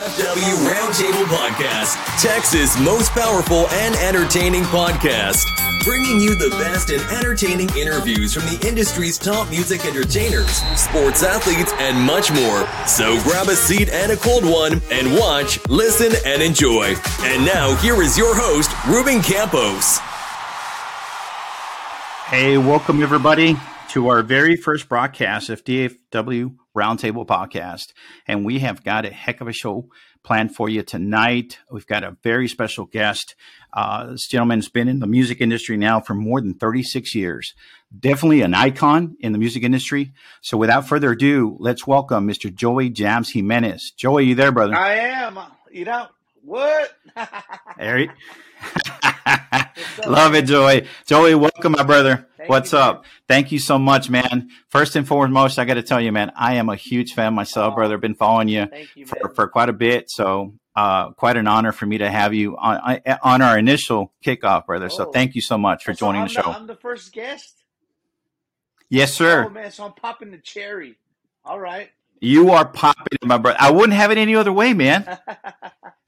FW Roundtable Podcast, Texas' most powerful and entertaining podcast. Bringing you the best and entertaining interviews from the industry's top music entertainers, sports athletes, and much more. So grab a seat and a cold one and watch, listen, and enjoy. And now, here is your host, Ruben Campos. Hey, welcome everybody to our very first broadcast of DFW Roundtable Podcast. And we have got a heck of a show planned for you tonight. We've got a very special guest. Uh, this gentleman's been in the music industry now for more than 36 years. Definitely an icon in the music industry. So without further ado, let's welcome Mr. Joey Jams Jimenez. Joey, you there, brother? I am. You know what? Eric. Love it, Joey. Joey, welcome, my brother. Thank What's you, up? man. Thank you so much, man. First and foremost, I got to tell you, man, I am a huge fan myself, Aw. brother. Been following you you, for, for quite a bit. So, uh, quite an honor for me to have you on, on our initial kickoff, brother. So, Oh. thank you so much for So joining I'm the show. I'm the first guest. yes, sir. Oh man, so I'm popping the cherry. All right. You are popping, my brother. I wouldn't have it any other way, man.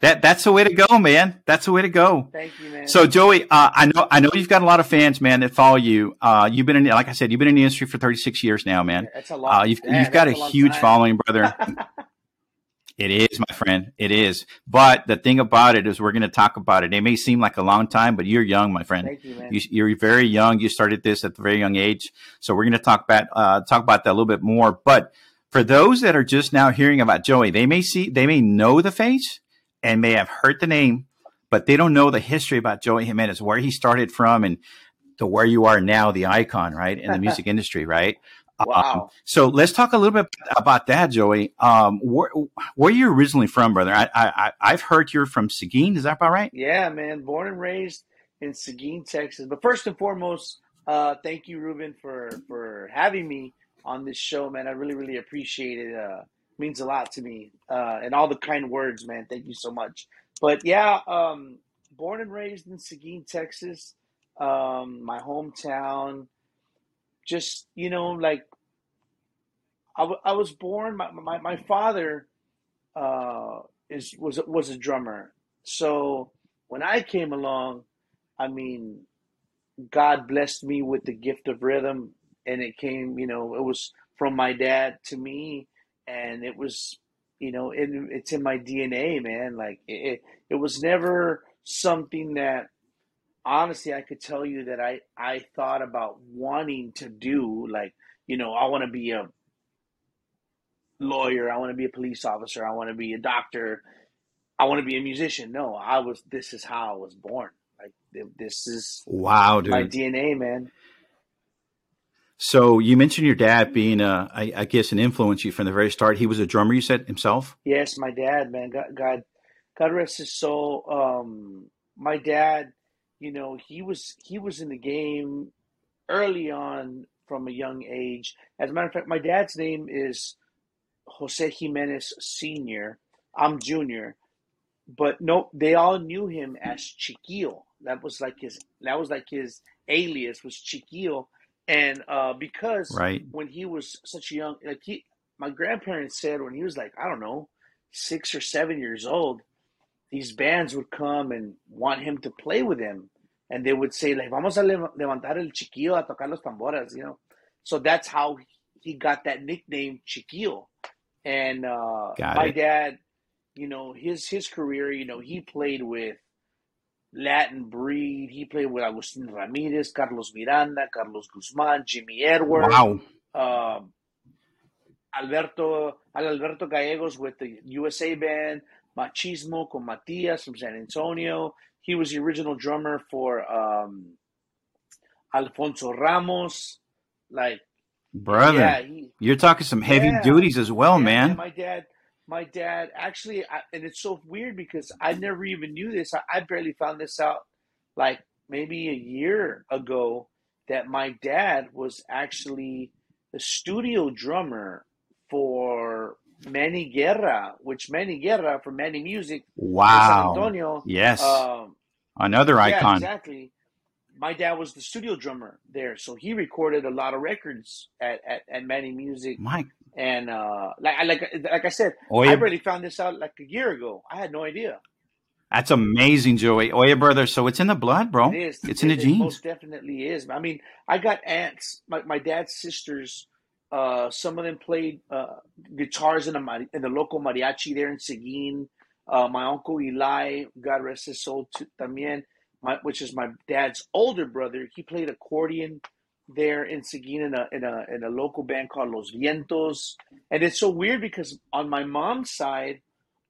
That that's the way to go, man. That's the way to go. Thank you, man. So Joey, uh, I know I know you've got a lot of fans, man, that follow you. Uh, you've been in, like I said, you've been in the industry for 36 years now, man. that's a lot. Uh, you've man, you've got a long huge time. following, brother. it is, my friend. It is. But the thing about it is, we're going to talk about it. It may seem like a long time, but you're young, my friend. Thank you, man. You, you're very young. You started this at a very young age, so we're going to talk about uh, talk about that a little bit more. But for those that are just now hearing about Joey, they may see, they may know the face and may have heard the name, but they don't know the history about Joey Jimenez, where he started from, and to where you are now, the icon, right, in the music industry, right. Um, Wow. so let's talk a little bit about that, Joey. Um, where where are you originally from, brother? I, I I- I've heard you're from Seguin. Is that about right? Yeah, man. Born and raised in Seguin, Texas. But first and foremost, uh, thank you, Ruben, for for having me on this show, man. I really, really appreciate it. Uh, means a lot to me, uh, and all the kind words, man. Thank you so much. But yeah, um, born and raised in Seguin, Texas, um, my hometown. Just you know, like I, w- I was born. My my, my father uh, is was was a drummer. So when I came along, I mean, God blessed me with the gift of rhythm, and it came. You know, it was from my dad to me, and it was, you know, it, it's in my DNA, man. Like it, it, was never something that honestly I could tell you that I I thought about wanting to do. Like, you know, I want to be a lawyer. I want to be a police officer. I want to be a doctor. I want to be a musician. No, I was. This is how I was born. Like this is Wow, dude. my DNA, man. So you mentioned your dad being, uh, I, I guess, an influence you from the very start. He was a drummer. You said himself. Yes, my dad, man. God, God, God rest his soul. Um, my dad, you know, he was he was in the game early on from a young age. As a matter of fact, my dad's name is Jose Jimenez Senior. I'm Junior, but no, they all knew him as Chiquillo. That was like his. That was like his alias was Chiquillo, and uh, because Right. when he was such a young, like he, my grandparents said when he was like I don't know, six or seven years old, these bands would come and want him to play with them, and they would say like vamos a levantar el Chiquillo a tocar los tambores, you know. So that's how he got that nickname Chiquillo, and uh, my dad, you know, his his career, you know, he played with Latin Breed. He played with Agustin Ramirez, Carlos Miranda, Carlos Guzman, Jimmy Edwards, Wow. um, Alberto Alberto Gallegos with the USA band, Machismo con Matias from San Antonio. He was the original drummer for um, Alfonso Ramos. Like, Brother, yeah, he, you're talking some heavy Yeah. duties as well, yeah, man. my dad, my dad actually, I, and it's so weird because I never even knew this. I, I barely found this out like maybe a year ago that my dad was actually the studio drummer for Manny Guerra, which Manny Guerra from Manny Music in San Wow. Antonio. Yes. Um, Another yeah, icon. exactly. My dad was the studio drummer there, so he recorded a lot of records at, at, at Manny Music My And uh, like I like like I said, Oye, I barely found this out like a year ago. I had no idea. that's amazing, Joey. Oye, brother. So it's in the blood, bro. It is. It's in the it genes. most definitely is. I mean, I got aunts. My, my dad's sisters. Uh, some of them played uh, guitars in a in the local mariachi there in Seguin. Uh, my uncle Eli, God rest his soul, too, también, my, which is my dad's older brother. He played accordion there in Seguin in a in a in a local band called Los Vientos. And it's so weird because on my mom's side,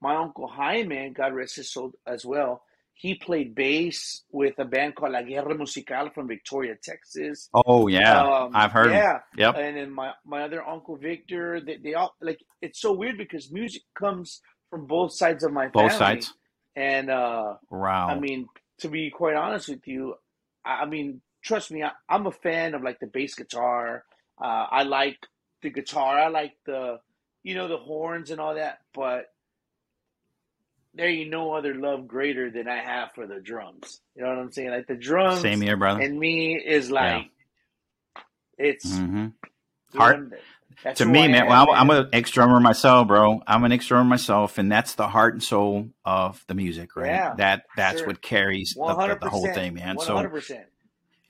my uncle Jaime, God rest his soul as well, he played bass with a band called La Guerra Musical from Victoria, Texas. Oh yeah, Um, I've heard. Yeah, Yep. and then my my other uncle Victor, they, they all like it's so weird because music comes from both sides of my family. Both sides. And uh, Wow. I mean, to be quite honest with you, I, I mean, trust me, I, I'm a fan of like the bass guitar. Uh, I like the guitar. I like the, you know, the horns and all that. But there ain't no other love greater than I have for the drums. You know what I'm saying? Like the drums Same here, brother. and me is like, it's hmm Heart- that's to me, I man, am, well, I'm, I'm an ex drummer myself, bro. I'm an ex drummer myself, and that's the heart and soul of the music, right? Yeah, that that's sure. what carries the, the, whole thing, man. So hundred percent.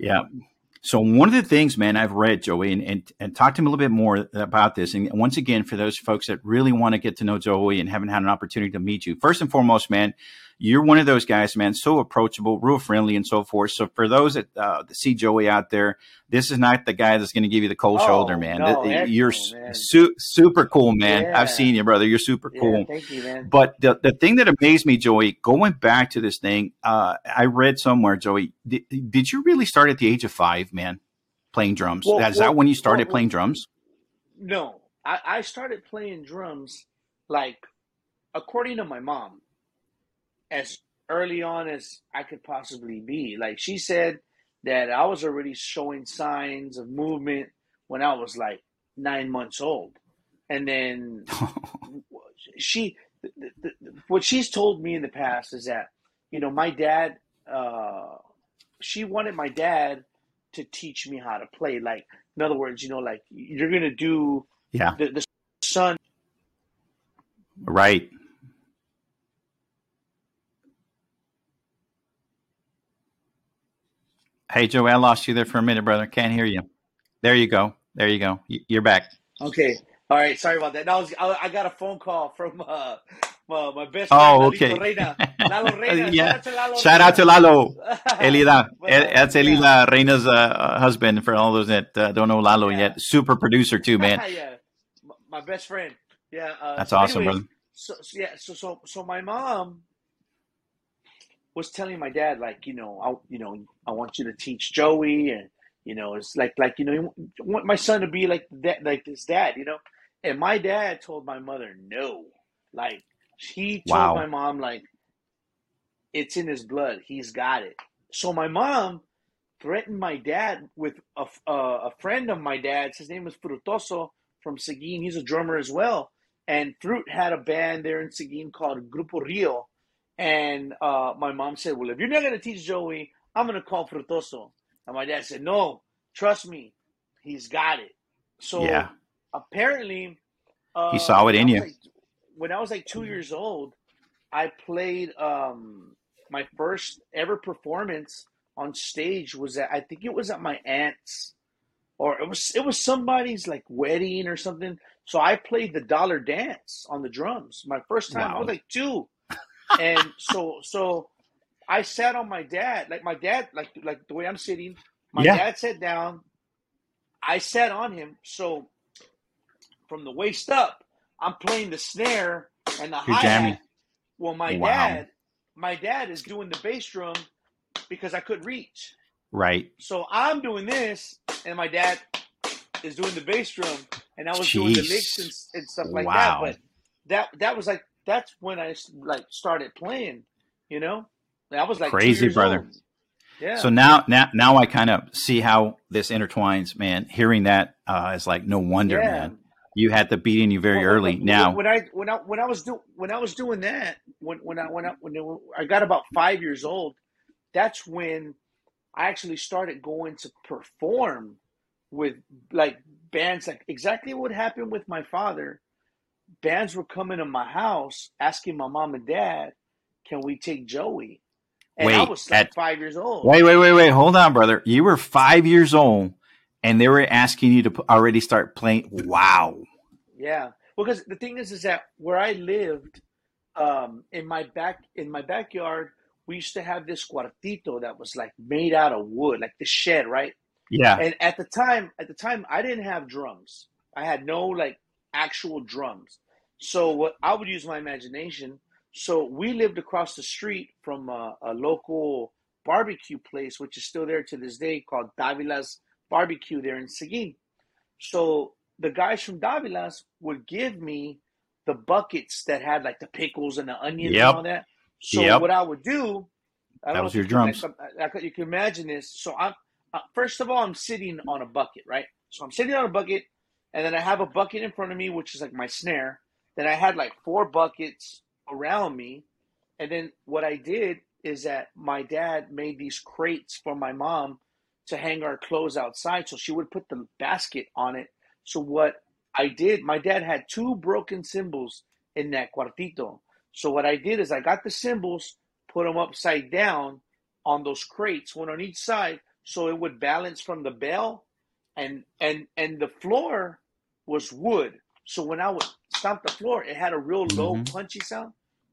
Yeah. So one of the things, man, I've read, Joey, and, and, and talk to him a little bit more about this. And once again, for those folks that really want to get to know Joey and haven't had an opportunity to meet you, first and foremost, man, you're one of those guys, man, so approachable, real friendly, and so forth. So for those that, uh, that see Joey out there, this is not the guy that's going to give you the cold Oh, shoulder, man. no, you're man. su- super cool, man. Yeah. I've seen you, brother. You're super cool. Yeah, thank you, man. But the, the thing that amazed me, Joey, going back to this thing, uh, I read somewhere, Joey, did, did you really start at the age of five, man, playing drums? Well, Is well, that when you started well, playing drums? No, I, I started playing drums like according to my mom as early on as I could possibly be. Like she said that I was already showing signs of movement when I was like nine months old, and then she th- th- th- what she's told me in the past is that you know my dad uh she wanted my dad to teach me how to play like in other words you know like you're gonna do yeah, the, the son right. Hey, Joey, I lost you there for a minute, brother. Can't hear you. There you go. There you go. You're back. okay all right sorry about that that was i, I got a phone call from uh my, my best friend Oh, okay. Reina. Lalo Reina. yeah. Shout out to Lalo Shout out to Lalo. Elida. Uh, That's. Elida Reina's uh, husband for all those that uh, don't know Lalo Yeah. yet. Super producer, too, man. yeah, my, my best friend. Yeah, uh, That's so awesome, anyways, brother. So, so yeah, so so so my mom was telling my dad like, you know, I you know, I want you to teach Joey, and you know, it's like like you know, you want my son to be like that, like his dad, you know. And my dad told my mother no, like he told Wow. my mom like it's in his blood, he's got it. So my mom threatened my dad with a, a, a friend of my dad's. His name was Frutoso from Seguin. He's a drummer as well. And Fruit had a band there in Seguin called Grupo Rio. And uh, my mom said, Well, if you're not going to teach Joey, I'm going to call Frutoso. And my dad said, No, trust me, he's got it. So Yeah. apparently, uh, He saw it in you. like- when I was like two years old, I played um, my first ever performance on stage was at I think it was at my aunt's or it was it was somebody's like wedding or something. So I played the dollar dance on the drums. My first time I was like two. And so so I sat on my dad, like my dad, like like the way I'm sitting. My Yeah. dad sat down. I sat on him. So from the waist up, I'm playing the snare and the hi hat. Well, my Wow. dad, my dad is doing the bass drum because I couldn't reach. Right. So I'm doing this, and my dad is doing the bass drum, and I was doing the licks and, and stuff like Wow. that. But that that was like that's when I like started playing. You know, I was like Crazy, brother. old. Yeah. So now, now, now I kind of see how this intertwines, man. Hearing that uh, is like no wonder, yeah. man. You had the beat in you very Well, early. when- now, when I when I when I was do when I was doing that when when I when I when I got about five years old, that's when I actually started going to perform with like bands like exactly what happened with my father. Bands were coming to my house asking my mom and dad, "Can we take Joey?" And I was like at- five years old. Wait, wait, wait, wait. Hold on, brother. You were five years old, and they were asking you to already start playing. Wow. Yeah, because the thing is, is that where I lived, um, in my back in my backyard, we used to have this cuartito that was like made out of wood, like the shed, right? Yeah. And at the time, at the time, I didn't have drums. I had no like actual drums. So what I would use my imagination. So we lived across the street from a, a local barbecue place, which is still there to this day, called Davila's Barbecue there in Seguin. So the guys from Davila's would give me the buckets that had like the pickles and the onions Yep. and all that. So Yep. what I would do, I That don't know was your you can- drums. I, I, you can imagine this. So I'm uh, first of all, I'm sitting on a bucket, right? So I'm sitting on a bucket, and then I have a bucket in front of me, which is like my snare. Then I had like four buckets around me, and then what I did is that my dad made these crates for my mom to hang our clothes outside, so she would put the basket on it. So what I did, my dad had two broken cymbals in that cuartito. So what I did is I got the cymbals, put them upside down on those crates, one on each side, so it would balance from the bell, and and and the floor was wood. So when I would stomp the floor, it had a real low Mhm. punchy sound.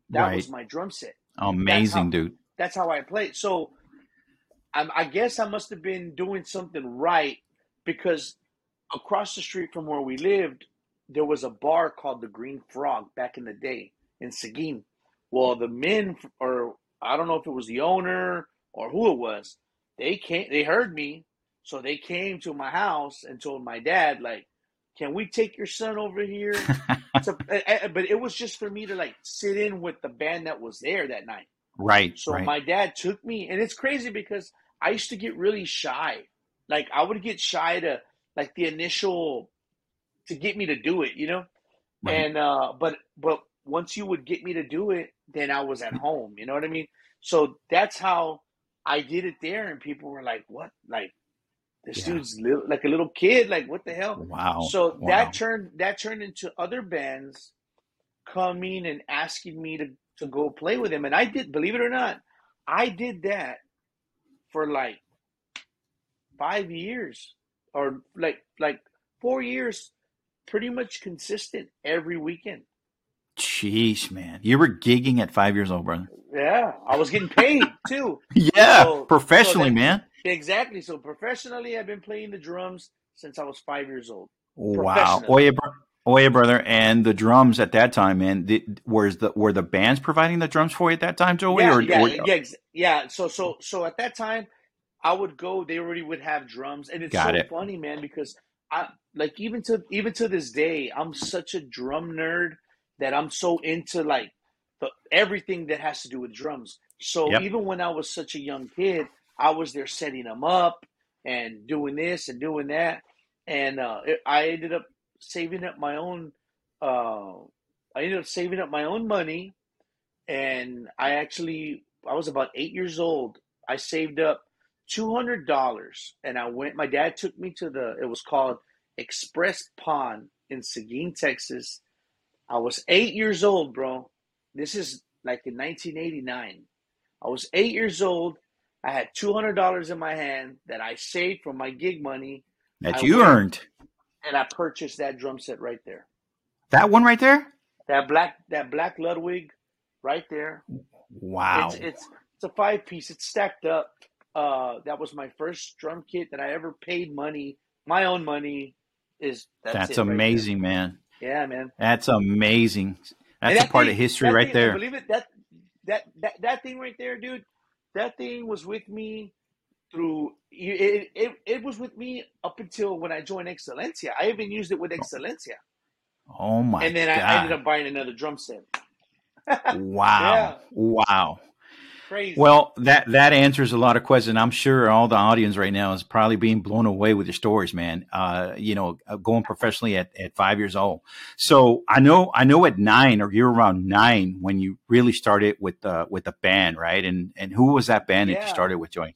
That Right. was my drum set. Amazing, how- dude. That's how I played. So I, I guess I must have been doing something right because across the street from where we lived, there was a bar called the Green Frog back in the day in Seguin. Well, the men, or I don't know if it was the owner or who it was, they came, they heard me, so they came to my house and told my dad, like, "Can we take your son over here?" So, eh, eh, but it was just for me to like sit in with the band that was there that night. right. So right. my dad took me, and it's crazy because I used to get really shy. Like I would get shy to like the initial to get me to do it, you know. Right. And uh, but but once you would get me to do it, then I was at home. You know what I mean? So that's how I did it there, and people were like, "What? Like this Yeah. dude's li- like a little kid? Like what the hell?" wow. So wow. that turned that turned into other bands coming and asking me to, to go play with them. And I did, believe it or not, I did that for like five years or like like four years, pretty much consistent every weekend. Jeez, man. You were gigging at five years old, brother. Yeah, I was getting paid too. Yeah. So- professionally, so that- man. Exactly. So professionally, I've been playing the drums since I was five years old. Wow. bro- Oye, brother. And the drums at that time, man, the, was the, were the bands providing the drums for you at that time, Joey? yeah, or, yeah, or- yeah, ex- yeah. So, so, so at that time, I would go. They already would have drums, and it's so it. funny, man, because I like even to even to this day, I'm such a drum nerd that I'm so into like the, everything that has to do with drums. So Yep. even when I was such a young kid, I was there setting them up and doing this and doing that, and uh, it, I ended up saving up my own. Uh, I ended up saving up my own money, and I actually I was about eight years old. I saved up two hundred dollars, and I went. My dad took me to the. It was called Express Pawn in Seguin, Texas. I was eight years old, bro. This is like in 1989. I was eight years old. I had two hundred dollars in my hand that I saved from my gig money, that I you earned. and I purchased that drum set right there. That one right there? That black, that black Ludwig, right there. Wow. It's it's it's a five piece. It's stacked up. Uh, that was my first drum kit that I ever paid money, my own money. Is that's, That's it right amazing, man. yeah, man. That's amazing. That's a part thing- of history right thing, there. Believe it that that that that thing right there, dude. That thing was with me through. It, it it was with me up until when I joined Xelencia. I even used it with Xelencia, Oh my and then god! I ended up buying another drum set. wow, Yeah. wow. Crazy. Well, that that answers a lot of questions. I'm sure all the audience right now is probably being blown away with your stories, man. Uh, you know, uh, going professionally at, at five years old. So I know I know at nine or you're around nine when you really started with uh, with the band, right? And and who was that band that you started with, Joey?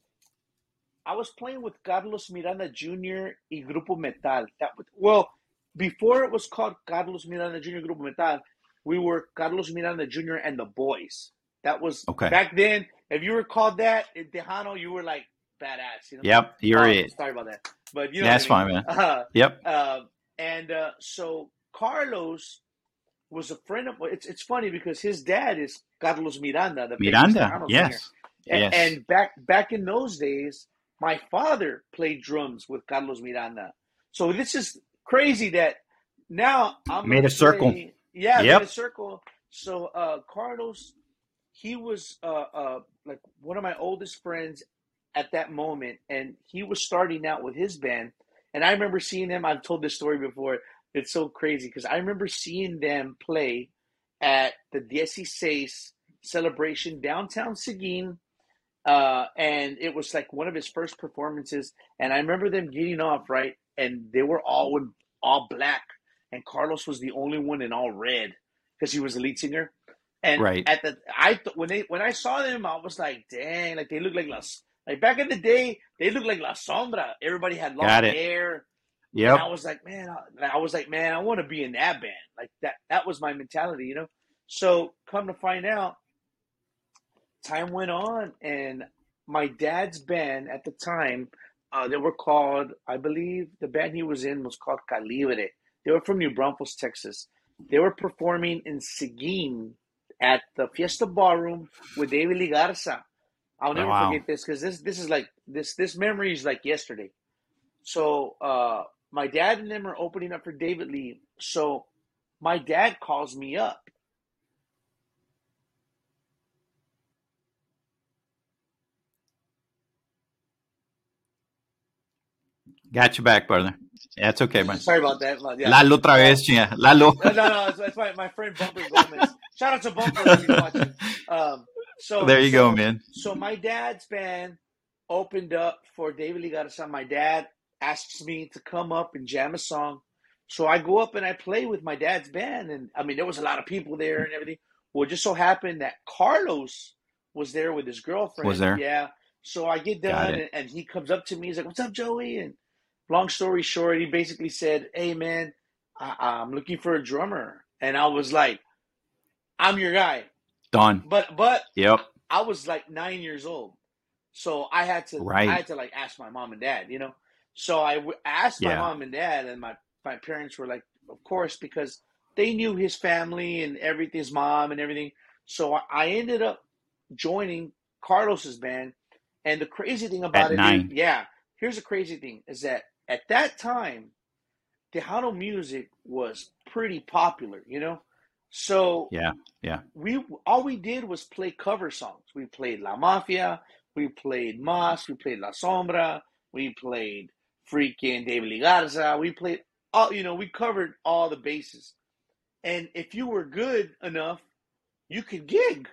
I was playing with Carlos Miranda Jr. y Grupo Metal. That, well, before it was called Carlos Miranda Jr. Grupo Metal, we were Carlos Miranda Jr. and the Boys. That was okay. back then. If you were called that in Tejano, you were like badass. You know? Yep, you're oh, it. Sorry about that, but you know that's I mean. fine, man. Uh, yep. Uh, and uh, so Carlos was a friend of. It's it's funny because his dad is Carlos Miranda, the Miranda. Yes. And, yes. and back back in those days, my father played drums with Carlos Miranda. So this is crazy that now I'm made a circle. Play, yeah, yep. made a circle. So uh, Carlos, he was uh, uh, like one of my oldest friends at that moment, and he was starting out with his band. And I remember seeing him. I've told this story before. It's so crazy because I remember seeing them play at the Dieciséis celebration downtown Seguin. Uh, and it was like one of his first performances. And I remember them getting off, right? And they were all in all black. And Carlos was the only one in all red because he was the lead singer. And right. at the I when they when I saw them, I was like, dang, like they look like Las like back in the day, they looked like La Sombra. Everybody had long hair. Yeah. I was like, man, I, I was like, man, I want to be in that band. Like that. That was my mentality, you know. So come to find out, time went on, and my dad's band at the time, uh, they were called, I believe, the band he was in was called Calibre. They were from New Braunfels, Texas. They were performing in Seguin at the Fiesta Ballroom with David Lee Garza. I'll never wow. forget this because this this is like this this memory is like yesterday. So uh, my dad and them are opening up for David Lee. So my dad calls me up. Got you back, brother. That's okay, man. Sorry about that. Yeah. Lalo otra vez, chinga. Lalo. no, no, no. It's, it's my, my friend Bumper Gomez. Shout out to Bumper if he's watching. Um, so there you so, go, man. So my dad's band opened up for David Lee Garza. My dad asks me to come up and jam a song. So I go up and I play with my dad's band. And I mean, there was a lot of people there and everything. Well, it just so happened that Carlos was there with his girlfriend. Was there? Yeah. So I get done and, and, he comes up to me. He's like, What's up, Joey? And long story short, he basically said, Hey, man, I, I'm looking for a drummer. And I was like, I'm your guy. Done. But, but, yep. I was like nine years old. So I had to, right. I had to like ask my mom and dad, you know? So I w- asked my Yeah. mom and dad, and my, my parents were like, of course, because they knew his family and everything, his mom and everything. So I, I ended up joining Carlos's band. And the crazy thing about At it, nine. yeah, here's the crazy thing is that at that time, Tejano music was pretty popular, you know? So Yeah. Yeah. we all we did was play cover songs. We played La Mafia, we played Mas, we played La Sombra, we played freaking David Lee Garza, we played all you know, we covered all the bases. And if you were good enough, you could gig.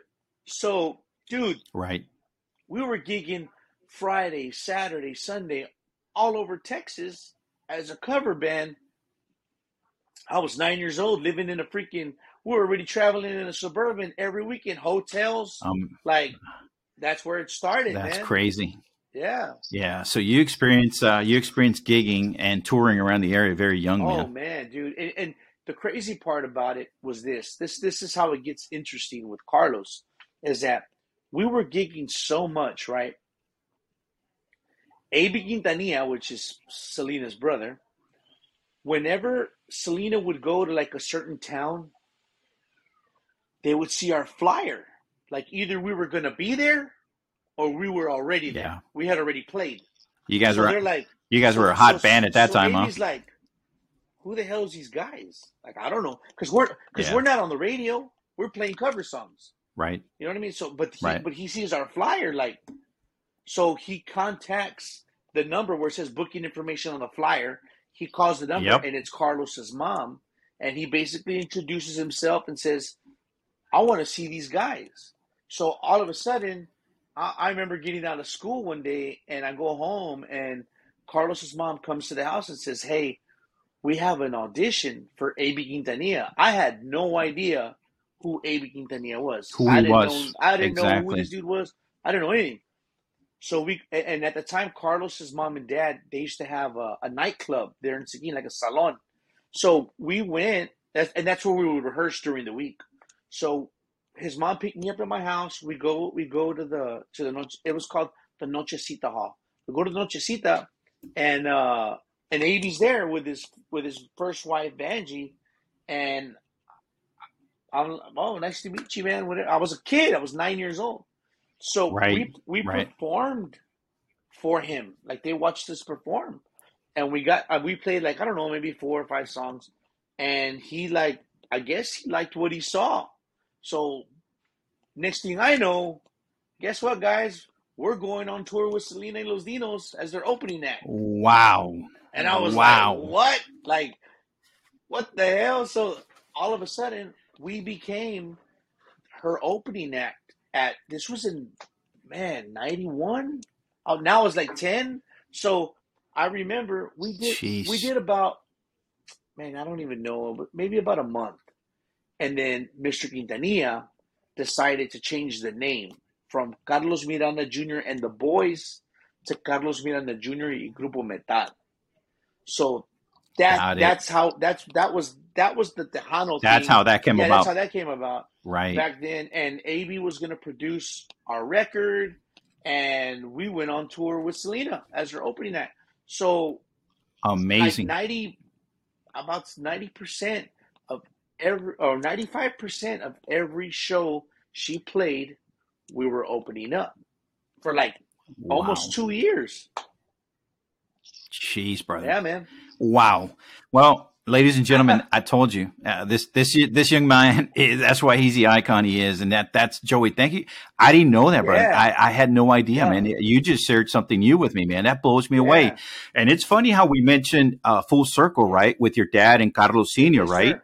So, dude, Right. we were gigging Friday, Saturday, Sunday, all over Texas as a cover band. I was nine years old, living in a freaking. We were already traveling in a suburban every weekend, hotels. Um, Like that's where it started, that's man. crazy. Yeah. Yeah. So you experience uh, you experience gigging and touring around the area very young, Oh man. man, dude. And, and the crazy part about it was this. This this is how it gets interesting with Carlos, is that we were gigging so much, right? AB Quintanilla, which is Selena's brother, whenever Selena would go to like a certain town, they would see our flyer. Like either we were gonna be there or we were already there. Yeah. We had already played. You guys so were they're like you guys so- were a hot so- band at that time, huh? AB's like, who the hell is these guys? Like, I don't know, because we're because Yeah. we're not on the radio. We're playing cover songs. Right. You know what I mean? So, but he, Right. but he sees our flyer, like, so he contacts the number where it says booking information on the flyer. He calls the number, Yep. and it's Carlos's mom, and he basically introduces himself and says, "I want to see these guys." So all of a sudden, I, I remember getting out of school one day, and I go home, and Carlos's mom comes to the house and says, "Hey, we have an audition for AB Quintanilla." I had no idea who AB Quintanilla was. Who I didn't was. Know, I didn't know who this dude was. I didn't know anything. So we and at the time, Carlos's mom and dad they used to have a, a nightclub there in Seguin, like a salon. So we went, and that's where we would rehearse during the week. So his mom picked me up at my house. We go, we go to the to the noche. it was called the Nochecita Hall. We go to the Nochecita, and uh, and AB's there with his with his first wife Banji, and I'm oh nice to meet you, man. I was a kid. I was nine years old. So right, we we right. performed for him. Like they watched us perform, and we got uh, we played like I don't know maybe four or five songs, and he like I guess he liked what he saw. So next thing I know, guess what, guys? We're going on tour with Selena and Los Dinos as their opening act. Wow! And I was wow. like, what? Like, what the hell? So all of a sudden, we became her opening act at this was in man 91 oh now it's like 10 so i remember we did Jeez. we did about man i don't even know but maybe about a month. And then mr quintanilla decided to change the name from carlos miranda jr and the boys to carlos miranda jr y grupo metal. So that that's how that's that was that was the Tejano. That's thing. how that came yeah, about. That's how that came about. Right back then, and AB was going to produce our record, and we went on tour with Selena as her opening act. So amazing. Like Ninety, about ninety percent of every, or ninety five percent of every show she played, we were opening up for like wow. almost two years. Jeez, brother. Yeah, man. Wow. Well, ladies and gentlemen, I told you uh, this this this young man is that's why he's the icon he is, and that that's Joey. Thank you. I didn't know that, brother. Yeah. I, I had no idea, yeah. man. You just shared something new with me, man. That blows me yeah. away. And it's funny how we mentioned uh, full circle, right, with your dad and Carlos Senior, yes, right? Sir.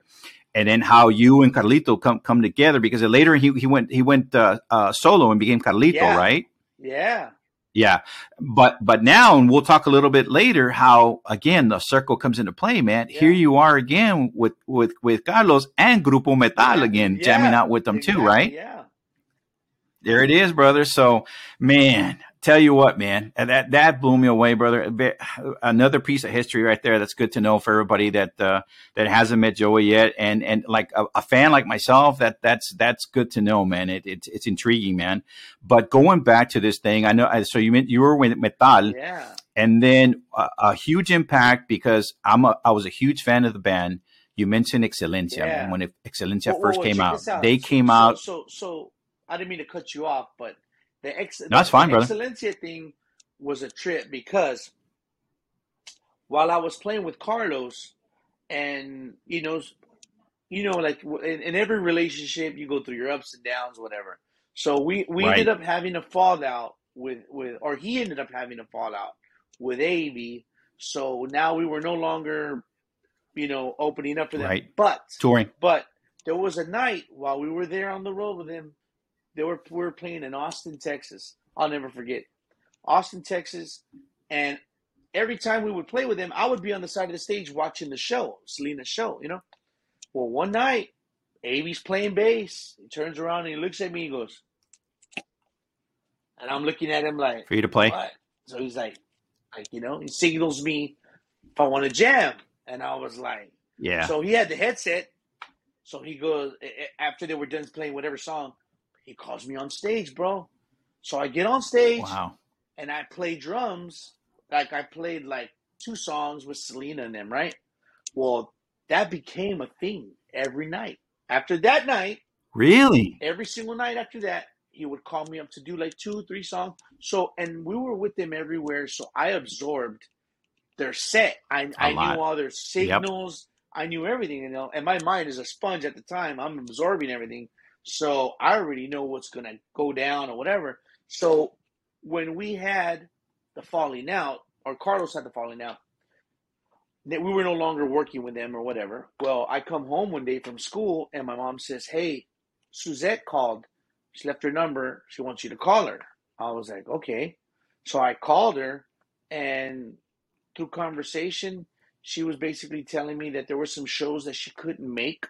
And then how you and Carlito come come together because later he he went he went uh, uh solo and became Carlito, right? Yeah. Yeah, but but now, and we'll talk a little bit later how again the circle comes into play, man. Yeah. Here you are again with with with Carlos and Grupo Metal again, yeah. jamming out with them exactly. too, right? Yeah. There it is, brother. So, man, tell you what, man, that that blew me away, brother. Another piece of history right there. That's good to know for everybody that uh, that hasn't met Joey yet, and and like a, a, fan like myself, that that's that's good to know, man. It, it's it's intriguing, man. But going back to this thing, I know. So you you were with Metal, yeah, and then a, a huge impact because I'm a I was a huge fan of the band. You mentioned Xelencia, yeah. man. When Xelencia well, first well, came out, out, they came so, out. So so I didn't mean to cut you off, but the ex- no, that's fine, the brother. Xelencia thing was a trip because while I was playing with Carlos, and you know, you know, like in, in every relationship, you go through your ups and downs, whatever. So we we right. ended up having a fallout with with, or he ended up having a fallout with AB. So now we were no longer, you know, opening up for them. Right. But touring. But there was a night while we were there on the road with him they were we were playing in Austin, Texas. I'll never forget. Austin, Texas, and every time we would play with him, I would be on the side of the stage watching the show, Selena's show, you know. Well, one night, AB's playing bass. He turns around and he looks at me and goes, and I'm looking at him like, for you to play. What? So he's like, like you know, he signals me if I want to jam, and I was like, yeah. So he had the headset. So he goes after they were done playing whatever song. He calls me on stage, bro. So I get on stage. Wow. And I play drums. Like I played like two songs with Selena and them, right? Well, that became a thing every night. After that night, really, every single night after that, he would call me up to do like two, three songs. So, and we were with them everywhere. So I absorbed their set. I, I knew all their signals. Yep. I knew everything, you know. And my mind is a sponge at the time. I'm absorbing everything. So I already know what's going to go down or whatever. So when we had the falling out, or Carlos had the falling out, that we were no longer working with them or whatever. Well, I come home one day from school and my mom says, Hey, Suzette called. She left her number. She wants you to call her. I was like, Okay. So I called her and through conversation, she was basically telling me that there were some shows that she couldn't make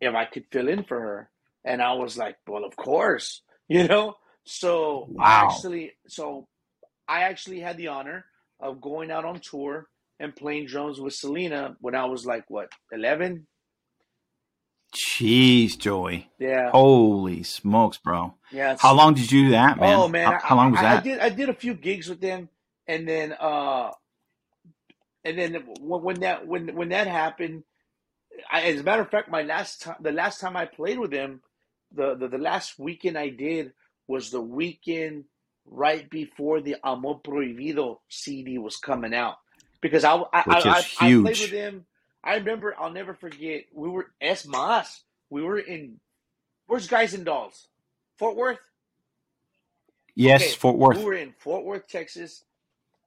if I could fill in for her. And I was like, well, of course, you know? So wow. actually, so I actually had the honor of going out on tour and playing drums with Selena when I was like what eleven. Jeez, Joey. Yeah. Holy smokes, bro. Yeah. How long did you do that, man? Oh man, how, how long was I, that? I did I did a few gigs with them, and then uh, and then when, when that when when that happened, I, as a matter of fact, my last time the last time I played with them, the, the the last weekend I did was the weekend right before the Amor Prohibido CD was coming out because I I, Which I, I, I played with them. I remember I'll never forget. We were Es Mas. We were in where's Guys and Dolls, Fort Worth. yes, Okay, Fort Worth. We were in Fort Worth, Texas,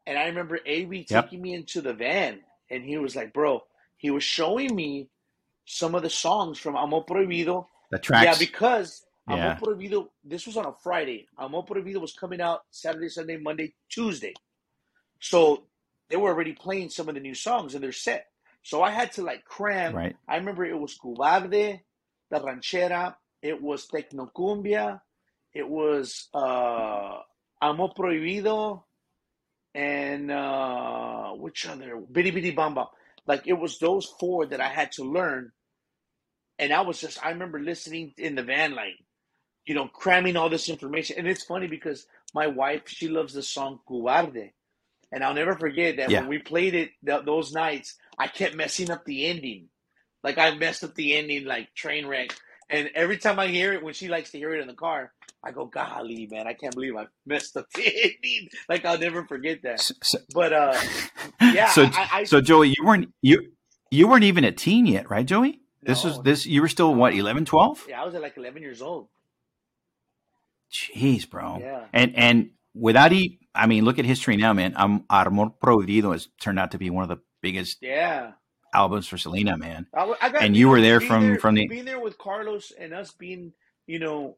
and I remember AB Yep. taking me into the van, and he was like, "Bro," he was showing me some of the songs from Amor Prohibido. The tracks. Yeah, because Yeah. Amor Prohibido. This was on a Friday. Amor Prohibido was coming out Saturday, Sunday, Monday, Tuesday. So they were already playing some of the new songs in their set. So I had to like cram. right. I remember it was Cobarde, the Ranchera, it was Tecnocumbia, it was uh, Amor Prohibido, and uh, which other? Bidi Bidi Bom Bom. Like it was those four that I had to learn. And I was just, I remember listening in the van, like, you know, cramming all this information. And it's funny because my wife, she loves the song Cobarde. And I'll never forget that Yeah. when we played it th- those nights, I kept messing up the ending. Like I messed up the ending, like train wreck. And every time I hear it, when she likes to hear it in the car, I go, "Golly, man, I can't believe I messed up the ending." Like I'll never forget that. So, so, But uh, yeah, so, I, I, so Joey, you weren't you you weren't even a teen yet, right, Joey? This was No. this. You were still what 11, 12? yeah, I was at like 11 years old. Jeez, bro. Yeah. And and without i mean, look at history now, man. Um, Amor Prohibido has turned out to be one of the biggest Yeah, albums for Selena, man. I, I got, And you were there from- from the- being there with Carlos and us being, you know,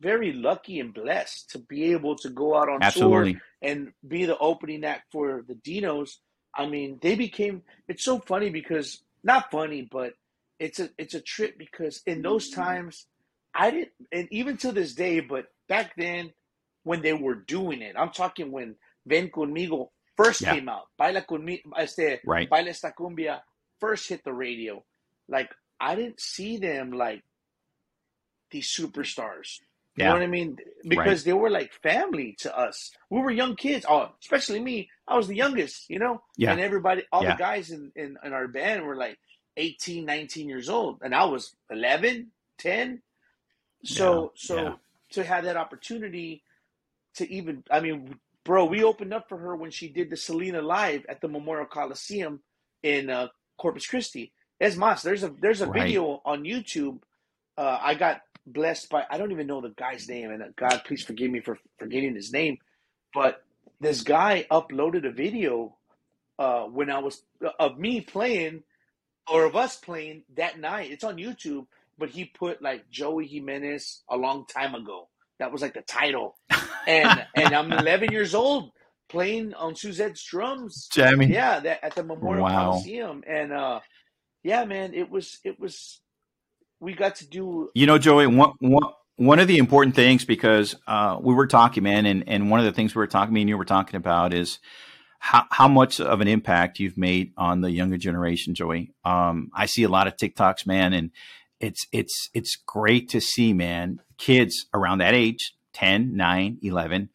very lucky and blessed to be able to go out on tour and be the opening act for the Dinos. I mean, they became. It's so funny because not funny, but it's a it's a trip because in mm-hmm. those times, I didn't, and even to this day, but back then when they were doing it, I'm talking when Ven Conmigo first Yeah. came out, Baila Conmigo, este, Right. Baila Esta Cumbia first hit the radio. Like I didn't see them like these superstars. You know Yeah. what I mean? Because they were like family to us. We were young kids. Oh, especially me. I was the youngest, you know? Yeah. And everybody, all Yeah. the guys in, in, in our band were like 18, 19 years old. And I was 11, 10. So, Yeah, so yeah. to have that opportunity to even, I mean, bro, we opened up for her when she did the Selena live at the Memorial Coliseum in uh, Corpus Christi. Es más, there's a there's a Right. video on YouTube. Uh, I got blessed by I don't even know the guy's name, and uh, God, please forgive me for forgetting his name. But this guy uploaded a video uh, when I was of me playing or of us playing that night. It's on YouTube, but he put like Joey Jimenez a long time ago. That was like the title, and and I'm 11 years old playing on Suzette's drums. Jamming. Yeah, that at the Memorial Wow. Coliseum, and uh, yeah, man, it was it was. We got to do You know, Joey, one, one, one of the important things because uh, we were talking, man, and, and one of the things we were talking, me and you were talking about is how, how much of an impact you've made on the younger generation, Joey. Um, I see a lot of TikToks, man, and it's it's it's great to see, man, kids around that age, 10, 9, 11,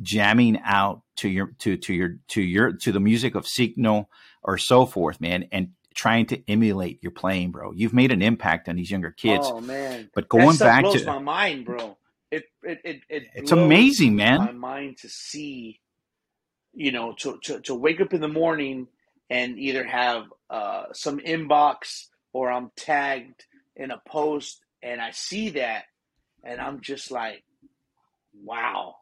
jamming out to your to to your to your to the music of Siggno or so forth, man, and trying to emulate your playing, bro. You've made an impact on these younger kids. Oh man, But going back blows to my mind, bro. It it it, it It's blows amazing, man. My mind to see, you know, to to to wake up in the morning and either have uh, some inbox or I'm tagged in a post and I see that and I'm just like, wow,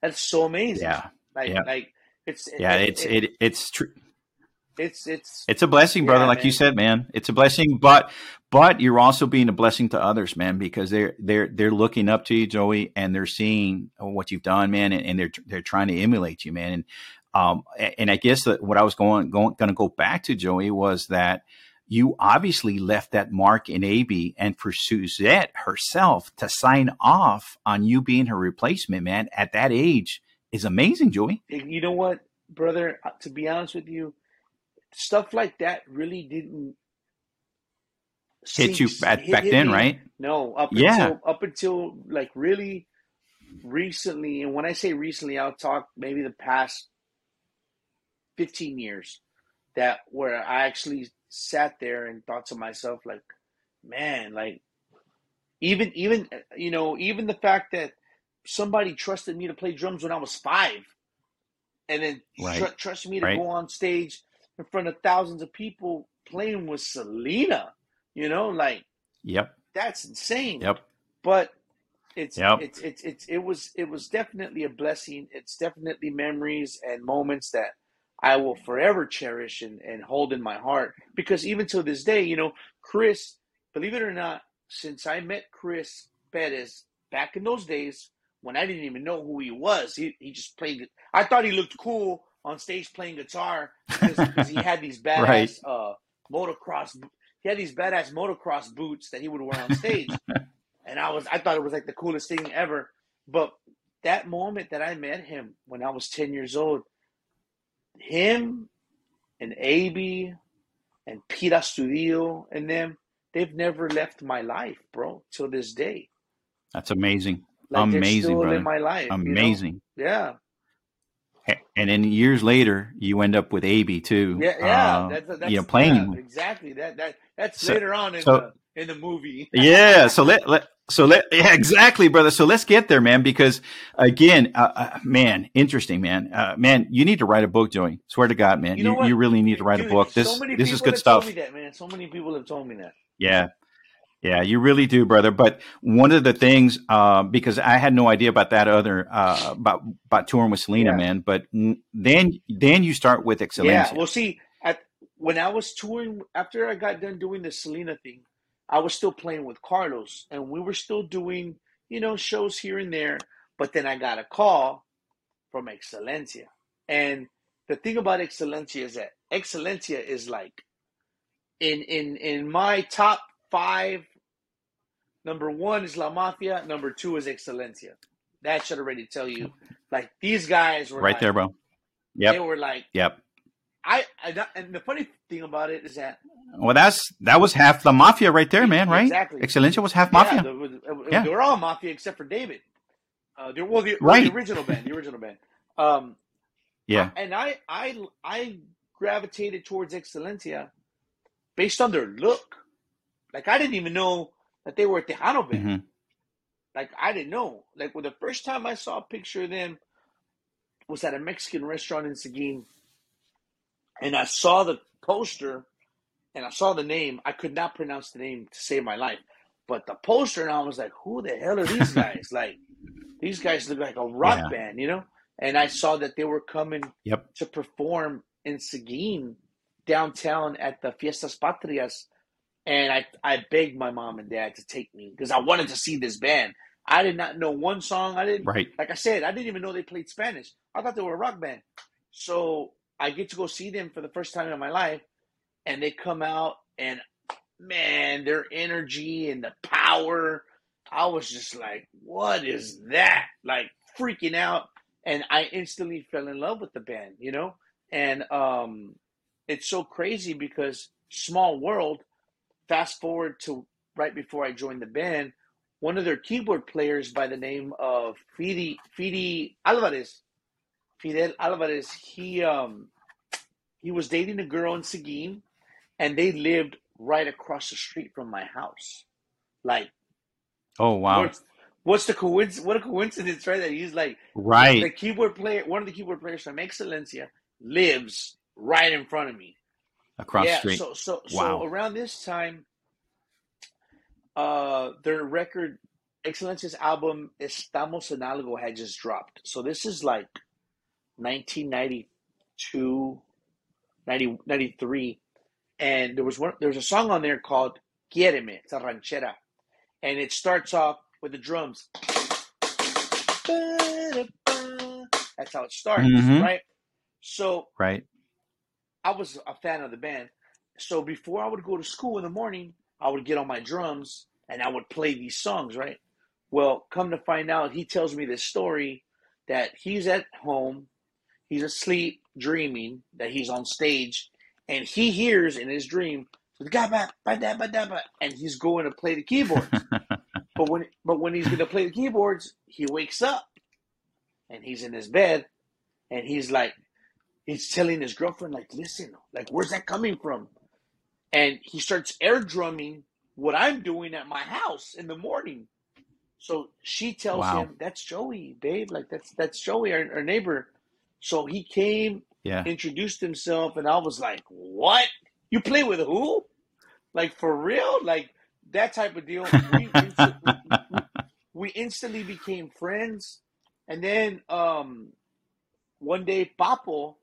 that's so amazing. yeah, like yeah. like it's yeah. it- It's it- it it's true. It's it's It's a blessing, brother. Yeah, like you said, man. It's a blessing, but but you're also being a blessing to others, man, because they're they're they're looking up to you, Joey, and they're seeing what you've done, man, and, and they're they're trying to emulate you, man. And um and I guess that what I was going going going to go back to, Joey, was that you obviously left that mark in AB and for Suzette herself to sign off on you being her replacement, man. At that age, is amazing, Joey. You know what, brother? To be honest with you, stuff like that really didn't hit you back, hit, back hit then, me. right? No, up yeah. until up until like really recently, and when I say recently, I'll talk maybe the past fifteen years that where I actually sat there and thought to myself, like, man, like even even uh, you know even the fact that somebody trusted me to play drums when I was five, and then right. tr- trusted me to right. go on stage in front of thousands of people playing with Selena. You know, like yep, that's insane. Yep, but it's yep. it's it's it's it was it was definitely a blessing. It's definitely memories and moments that I will forever cherish and, and hold in my heart. Because even to this day, you know, Chris, believe it or not, since I met Chris Perez back in those days when I didn't even know who he was, he, he just played. I thought he looked cool on stage playing guitar because he had these badass right. uh, motocross. He had these badass motocross boots that he would wear on stage, and I was I thought it was like the coolest thing ever. But that moment that I met him when I was ten years old, him and AB and Pete Astudillo and them, they've never left my life, bro, till this day. That's amazing. Like amazing, brother. in my life. Amazing. You know? Yeah and then years later you end up with AB too. Yeah, yeah, uh, that's, that's, you know, playing yeah, exactly. That that that's so, later on in so, the in the movie. yeah, so let let so let yeah exactly, brother. So let's get there, man. Because again, uh, uh, man, interesting, man. Uh, man, you need to write a book, Joey. Swear to God, man, you, you, you really need to write Dude, a book. This so this is good stuff. That, man. So many people have told me that. Yeah, yeah, you really do, brother. But one of the things, uh, because I had no idea about that other uh, about about touring with Selena, yeah. man. But then then you start with Xelencia. Yeah, well, see, at, when I was touring after I got done doing the Selena thing, I was still playing with Carlos, and we were still doing you know shows here and there. But then I got a call from Xelencia, and the thing about Xelencia is that Xelencia is like in in in my top five. Number one is La Mafia. Number two is Xelencia. That should already tell you. Like these guys were right like, there, bro. Yep. They were like, yep. I, I and the funny thing about it is that well, that's that was half La Mafia right there, man. Right? Exactly. Xelencia was half Mafia. Yeah, was, yeah. they were all Mafia except for David. Uh, they, well, the, right. the original band, the original band. Um, yeah. And I, I, I gravitated towards Xelencia based on their look. Like I didn't even know that they were a Tejano band. Mm-hmm. Like I didn't know. Like well, the first time I saw a picture of them was at a Mexican restaurant in Seguin, and I saw the poster and I saw the name. I could not pronounce the name to save my life, but the poster and I was like, "Who the hell are these guys?" like these guys look like a rock yeah. band, you know. And I saw that they were coming yep. to perform in Seguin downtown at the Fiestas Patrias and I I begged my mom and dad to take me because I wanted to see this band. I did not know one song. I didn't right. Like I said, I didn't even know they played Spanish. I thought they were a rock band. So I get to go see them for the first time in my life, and they come out and man, their energy and the power. I was just like, what is that? Like freaking out. And I instantly fell in love with the band, you know? And um it's so crazy because small world, fast forward to right before I joined the band, one of their keyboard players by the name of Fidi Fidi Alvarez, Fidel Alvarez, he um he was dating a girl in Seguin, and they lived right across the street from my house. Like, oh wow, what's, what's the coincidence? What a coincidence, right? That he's like, right, the keyboard player, one of the keyboard players from Xelencia, lives right in front of me across yeah, the street. So so wow. so around this time, uh, their record Xelencia's album Estamos en Algo had just dropped. So this is like 1992, 90, 93. and there was one. There was a song on there called "Quiereme." It's a ranchera, and it starts off with the drums. That's how it starts, Mhm. right? So right. I was a fan of the band. So before I would go to school in the morning, I would get on my drums and I would play these songs, right? Well, come to find out, he tells me this story that he's at home, he's asleep, dreaming that he's on stage, and he hears in his dream, and he's going to play the keyboards. but when but when he's going to play the keyboards, he wakes up, and he's in his bed, and he's like, he's telling his girlfriend like, listen, like where's that coming from? And he starts air drumming what I'm doing at my house in the morning. So she tells Wow. him, "That's Joey, babe. Like that's that's Joey, our, our neighbor." So he came, Yeah. introduced himself, and I was like, "What? You play with who? Like for real? Like that type of deal?" We, we instantly became friends, and then um, one day, Papo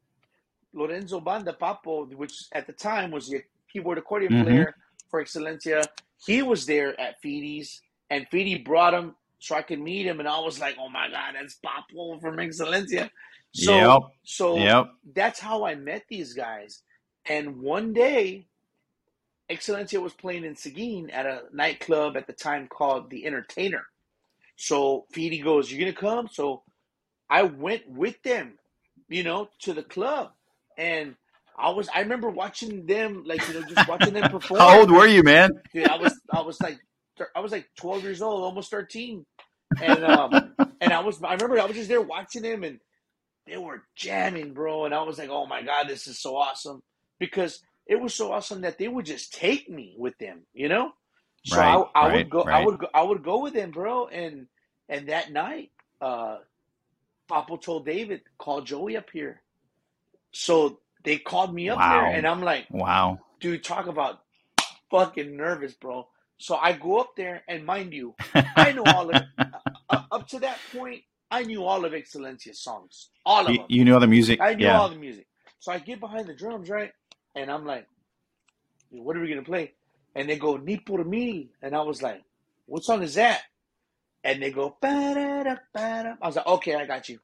Lorenzo Banda Papo, which at the time was the keyboard accordion Mhm. player for Xelencia, he was there at Feedy's, and Feedy brought him so I could meet him, and I was like, "Oh my God, that's Papo from Xelencia." So, Yep. so Yep. that's how I met these guys. And one day, Xelencia was playing in Seguin at a nightclub at the time called The Entertainer. So Feedy goes, "You're gonna come?" So I went with them, you know, to the club, and I was I remember watching them like you know just watching them perform. How old were you, man? Dude, I was I was like I was like twelve years old, almost thirteen, and um and I was I remember I was just there watching them and they were jamming, bro, and I was like, oh my god, this is so awesome because it was so awesome that they would just take me with them, you know. So Right, I, I right, would go, I would go, I would go with them, bro, and and that night, uh, Papo told David, call Joey up here. So they called me up Wow. there, and I'm like, Wow. dude, talk about fucking nervous, bro. So I go up there, and mind you, I know all of uh, up to that point, I knew all of Xelencia's songs, all of You, them. you know the music. I knew yeah. all the music. So I get behind the drums, right? And I'm like, what are we gonna play? And they go, Ni por mí. And I was like, what song is that? And they go, ba-da-da, ba-da. I was like, okay, I got you.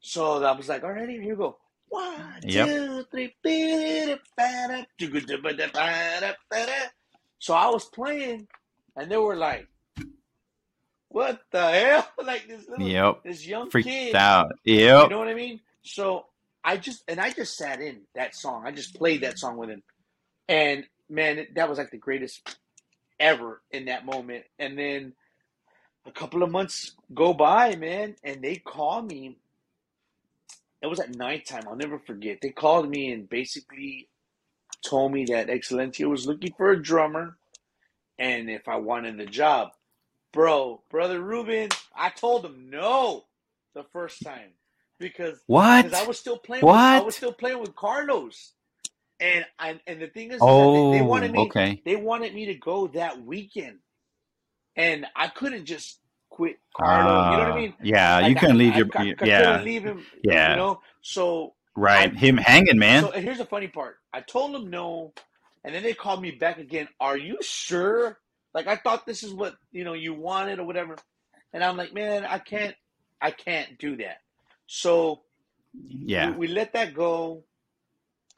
So I was like, all right, here you go. One, Yep. two, three. So I was playing, and they were like, what the hell? Like this little, Yep. this young Freaked kid. out. Yep. You know what I mean? So I just and I just sat in that song. I just played that song with him, and man, that was like the greatest ever in that moment. And then a couple of months go by, man, and they call me. It was at nighttime. I'll never forget. They called me and basically told me that Xelencia was looking for a drummer, and if I wanted the job, bro, brother Ruben, I told him no the first time because What? because I was still playing. With, I was still playing with Carlos, and I, and the thing is, that they, they Oh, wanted me. okay. They wanted me to go that weekend, and I couldn't just quit Carlos. you know what I Ah, mean? Yeah, you Like, couldn't I, leave I, your. I, I yeah. couldn't leave him. Yeah. You know, so Right. I- Him hanging, man. so here's the funny part. I told him no, and then they called me back again. Are you sure? Like I thought this is what you know you wanted or whatever, and I'm like, man, I can't, I can't do that. So yeah. we, we let that go.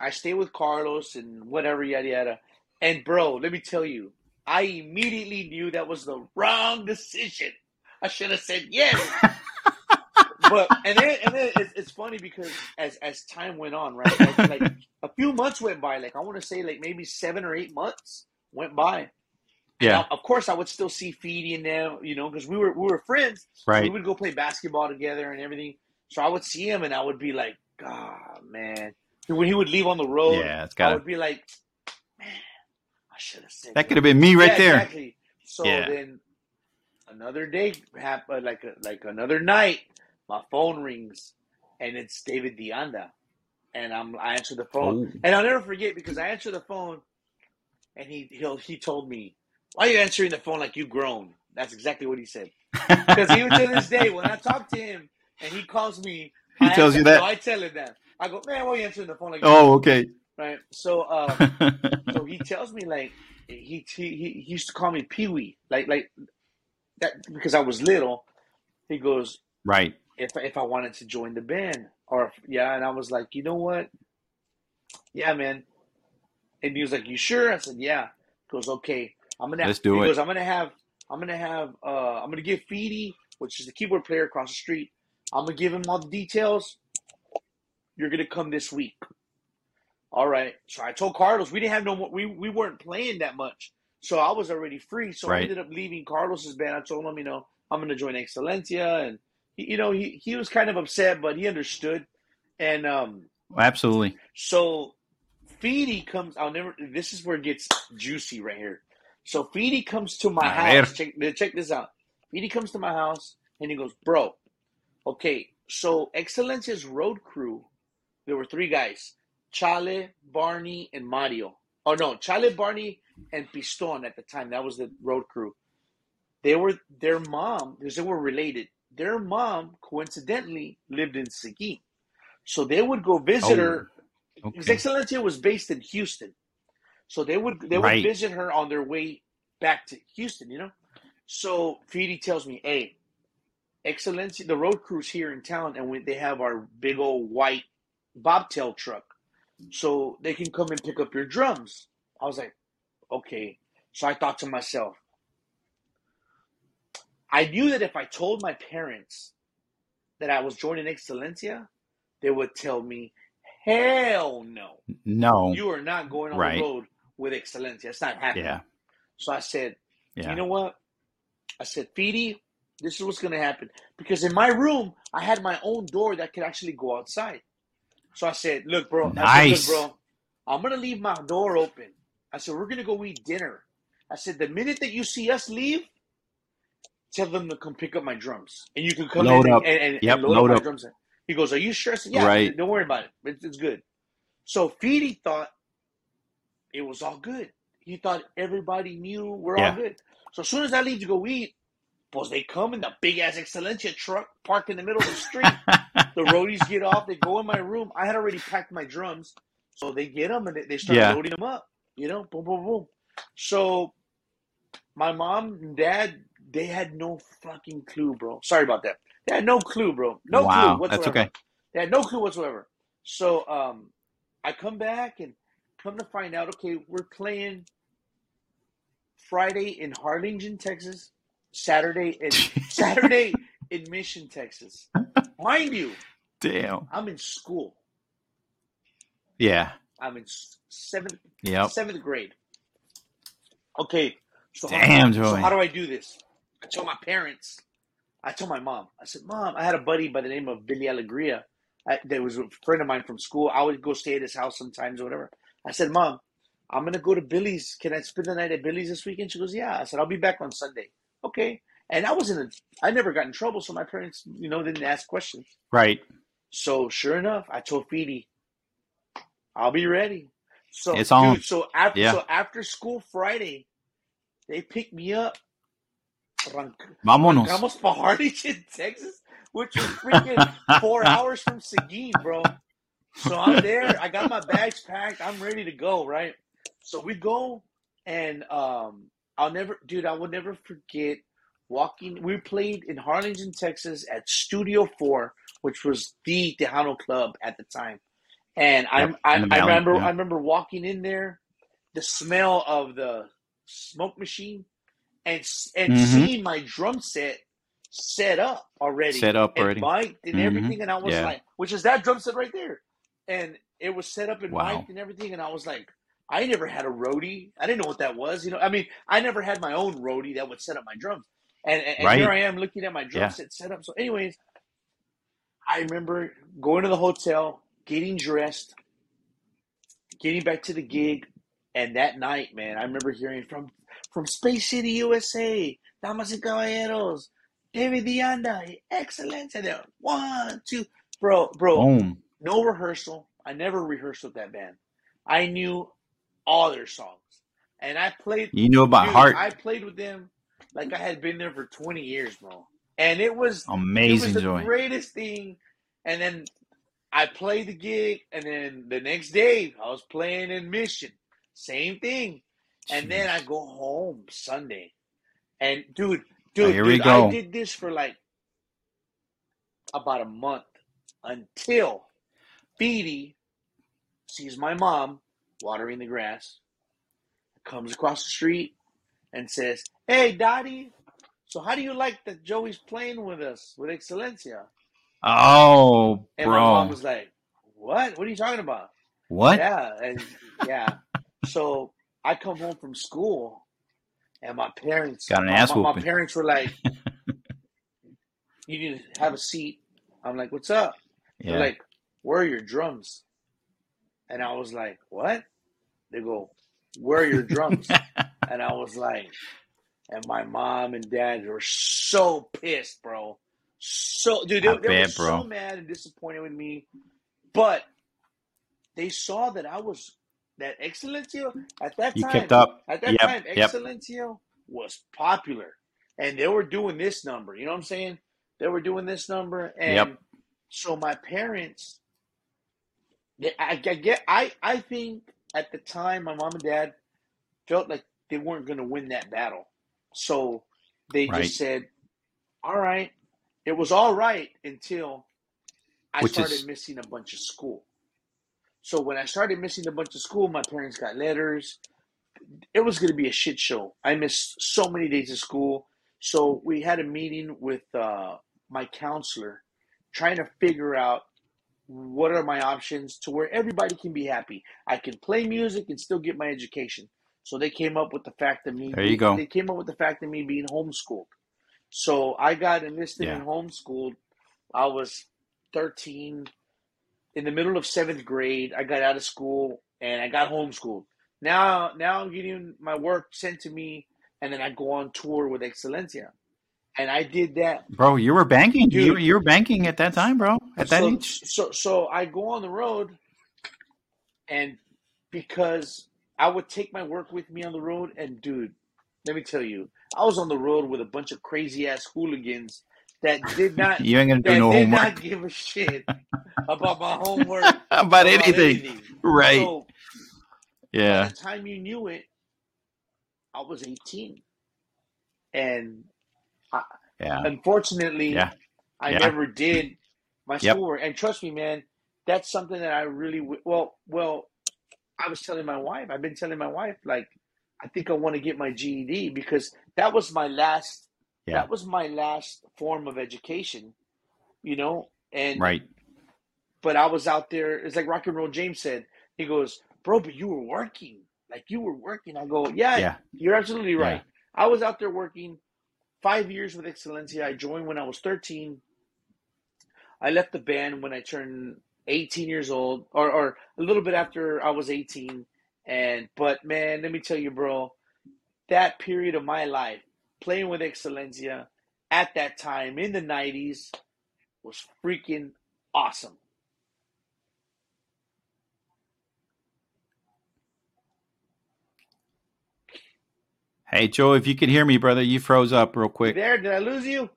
I stay with Carlos and whatever, yada yada. And bro, let me tell you, I immediately knew that was the wrong decision. I should have said yes. but and then and then it's, it's funny because as as time went on, right? Like, like a few months went by. Like I want to say, like maybe seven or eight months went by. yeah. Now, of course, I would still see Feedy and them, you know, because we were we were friends. So Right. we would go play basketball together and everything. So I would see him and I would be like, God, man. When he would leave on the road, Yeah. It's I got. I would be like, man, I should have said That could have been me right Yeah, there. Exactly. So Yeah. then another day happened, like a, like another night, my phone rings and it's David Dianda, and I'm I answer the phone, Oh. and I'll never forget because I answer the phone, and he he he told me, "Why are you answering the phone like you grown?" That's exactly what he said. Because even to this day, when I talk to him and he calls me, He I tells you that? No, I tell him that. I go, man, why are you answering the phone like? oh, okay. right. So, uh, so he tells me like he he he he used to call me Pee Wee, like like that because I was little. He goes, right. if if I wanted to join the band, or yeah, and I was like, you know what? Yeah, man. And he was like, you sure? I said, yeah. He goes, okay. I'm gonna. Let's do he it. goes, I'm gonna have. I'm gonna have. Uh, I'm gonna give Feedy, which is the keyboard player across the street. I'm gonna give him all the details. You're gonna come this week. All right. So I told Carlos we didn't have no more. We we weren't playing that much, so I was already free. So Right. I ended up leaving Carlos's band. I told him, you know, I'm gonna join Xelencia, and he, you know, he he was kind of upset, but he understood. And um, Absolutely. so Feedy comes. I'll never. This is where it gets juicy right here. So Feedy comes to my house. Check, check this out. Feedy comes to my house and he goes, "Bro, okay. So Xelencia's road crew. There were three guys: Chale, Barney, and Mario. Oh no, Chale, Barney, and Piston at the time. That was the road crew. They were their mom because they were related. Their mom coincidentally lived in Seguin, so they would go visit Oh, her his Okay. Xelencia was based in Houston, so they would they would visit her on their way back to Houston. You know, so Feedy tells me, "Hey, Xelencia, the road crew's here in town, and we, they have our big old white bobtail truck, so they can come and pick up your drums." I was like, "Okay." So I thought to myself, I knew that if I told my parents that I was joining Xelencia, they would tell me, "Hell no." No. You are not going on Right. the road with Xelencia. It's not happening. Yeah. So I said, Yeah. you know what? I said, Feedy, this is what's going to happen. Because in my room, I had my own door that could actually go outside. So I said, look, bro. I said, bro, I'm going to leave my door open. I said, we're going to go eat dinner. I said, the minute that you see us leave, tell them to come pick up my drums. And you can come Load in up. and, and, and load, load up my drums. He goes, are you sure? Said, yeah, Right. don't worry about it. It's, it's good. So Feedy thought it was all good. He thought everybody knew we're Yeah. all good. So as soon as I leave to go eat, pues they come in the big ass Xelencia truck parked in the middle of the street. the roadies get off, they go in my room. I had already packed my drums, so they get them and they, start Yeah. loading them up. You know, boom, boom, boom. So my mom and dad, they had no fucking clue, bro. Sorry about that. They had no clue, bro. No clue wow. whatsoever. That's okay. They had no clue whatsoever. So um, I come back and come to find out, okay, we're playing Friday in Harlingen, Texas, Saturday in Saturday in Mission, Texas. Mind you, Damn. I'm in school. Yeah. I'm in seventh Yep. seventh grade. Okay, so Damn, so how do I do this? I told my parents. I told my mom. I said, "Mom, I had a buddy by the name of Billy Alegria. I, that was a friend of mine from school. I would go stay at his house sometimes or whatever." I said, "Mom, I'm gonna go to Billy's. Can I spend the night at Billy's this weekend?" She goes, "Yeah." I said, "I'll be back on Sunday." Okay. And I was in a, I never got in trouble, so my parents, you know, didn't ask questions. Right. So sure enough, I told Feedy, I'll be ready. So It's on. dude, so after Yeah. so after school Friday, they picked me up. Vámonos. Arrancamos pa Harlingen, Texas, which was freaking four hours from Seguin, bro. So I'm there. I got my bags packed. I'm ready to go, right? So we go, and um, I'll never, dude, I will never forget walking. We played in Harlingen, Texas, at Studio Four, which was the Tejano club at the time. And I, Yep, I, the I remember, yeah. I remember walking in there, the smell of the smoke machine, and and Mhm. seeing my drum set set up already, Set up and already. mic'd and Mhm. everything, and I was Yeah. like, which is that drum set right there, and it was set up and Wow. mic'd and everything, and I was like, I never had a roadie. I didn't know what that was. You know, I mean, I never had my own roadie that would set up my drums, and, and, and Right. here I am looking at my drum Yeah. set set up. So, anyways, I remember going to the hotel, getting dressed, getting back to the gig, and that night, man, I remember hearing from from Space City, USA, Damas y Caballeros, David Dianda, excellent. And then one, two, bro, bro, Boom. no rehearsal. I never rehearsed with that band. I knew all their songs, and I played. You know about dude, heart. I played with them like I had been there for twenty years, bro. And it was amazing. it was Amazing the joy. greatest thing. And then I played the gig, and then the next day I was playing in Mission. Same thing. And then I go home Sunday. And dude, dude, here we dude go. I did this for like about a month until Feedy sees my mom watering the grass, comes across the street and says, Hey, Dottie, so how do you like that Joey's playing with us with Xelencia? Oh, And my mom bro. was like, "What? What are you talking about?" What? Yeah, and yeah. so I come home from school, and my parents Got an my, ass my, my parents were like, "You need to have a seat." I'm like, "What's up?" They're Yeah. like, "Where are your drums?" And I was like, "What?" They go, "Where are your drums?" and I was like, and my mom and dad were so pissed, bro. So, dude, they, I they were bro. so mad and disappointed with me. But they saw that I was that Excellencio at that You time. kept up. At that Yep, time, yep. Was popular, and they were doing this number. You know what I'm saying? They were doing this number, and Yep. so my parents. They- I, I get. I I think at the time, my mom and dad felt like they weren't going to win that battle, so they Right. just said, "All right." It was all right until I Which started is- missing a bunch of school. So when I started missing a bunch of school, my parents got letters. It was going to be a shit show. I missed so many days of school. So we had a meeting with uh, my counselor, trying to figure out what are my options to where everybody can be happy. I can play music and still get my education. So they came up with the fact of me. There you go. They came up with the fact of me being homeschooled. So I got enlisted Yeah. and homeschooled. I was 13. In the middle of seventh grade, I got out of school and I got homeschooled. Now, now I'm getting my work sent to me, and then I go on tour with Xelencia. And I did that Bro, you were banking. Dude. You, you were banking at that time, bro. At that so, age. So so I go on the road, and because I would take my work with me on the road, and dude, let me tell you, I was on the road with a bunch of crazy ass hooligans that did not You ain't gonna do no did homework not give a shit about my homework about about anything. Right. So by Yeah. the time you knew it, I was eighteen, and Yeah. unfortunately, Yeah. I Yeah. never did my Yep. schoolwork. And trust me, man, that's something that I really w- well. Well, I was telling my wife. I've been telling my wife like, I think I want to get my GED because that was my last. Yeah. That was my last form of education, you know. And Right. but I was out there. It's like Rock and Roll James said. He goes, "Bro, but you were working. Like you were working." I go, "Yeah, Yeah. you're absolutely Yeah. right. I was out there working five years with Xelencia. I joined when I was 13. I left the band when I turned 18 years old, or, or a little bit after I was 18. And but man, let me tell you, bro, that period of my life playing with Xelencia at that time in the 90s was freaking awesome. Hey, Joe, if you could hear me, brother, you froze up real quick. there? Did I lose you?